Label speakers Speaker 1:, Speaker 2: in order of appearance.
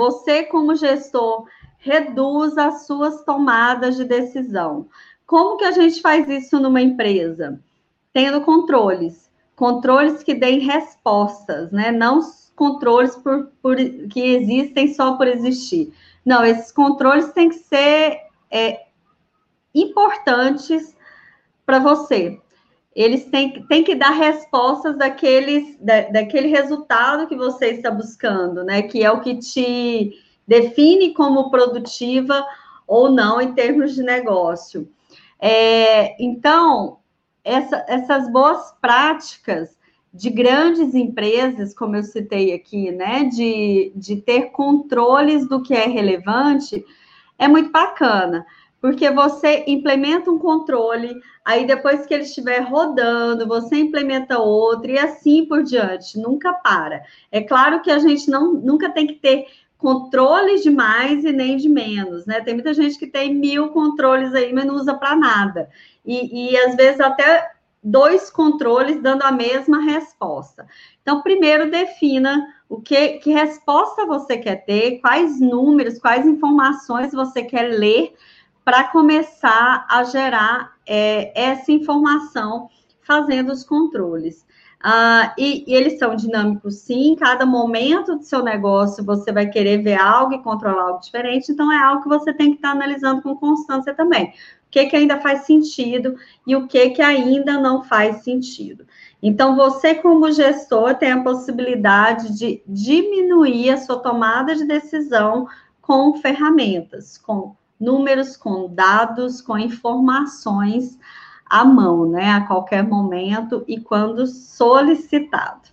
Speaker 1: você, como gestor, reduz as suas tomadas de decisão. Como que a gente faz isso numa empresa? Tendo controles. Controles que deem respostas, né? Não controles por, por, que existem só por existir. Não, esses controles têm que ser é, importantes para você. Eles têm, têm que dar respostas daqueles, da, daquele resultado que você está buscando, né? Que é o que te define como produtiva ou não em termos de negócio. É, então, essa, essas boas práticas de grandes empresas, como eu citei aqui, né, de, de ter controles do que é relevante, é muito bacana, porque você implementa um controle, aí depois que ele estiver rodando, você implementa outro e assim por diante, nunca para. É claro que a gente não, nunca tem que ter controles de mais e nem de menos, né? Tem muita gente que tem mil controles aí, mas não usa para nada. E, e às vezes até dois controles dando a mesma resposta. Então, primeiro defina o que, que resposta você quer ter, quais números, quais informações você quer ler para começar a gerar é, essa informação fazendo os controles. Uh, e, e, eles são dinâmicos, sim. Cada momento do seu negócio você vai querer ver algo e controlar algo diferente. Então, é algo que você tem que estar analisando com constância também. O que, que ainda faz sentido e o que, que ainda não faz sentido. Então, você, como gestor, tem a possibilidade de diminuir a sua tomada de decisão com ferramentas, com números, com dados, com informações à mão, né, a qualquer momento e quando solicitado.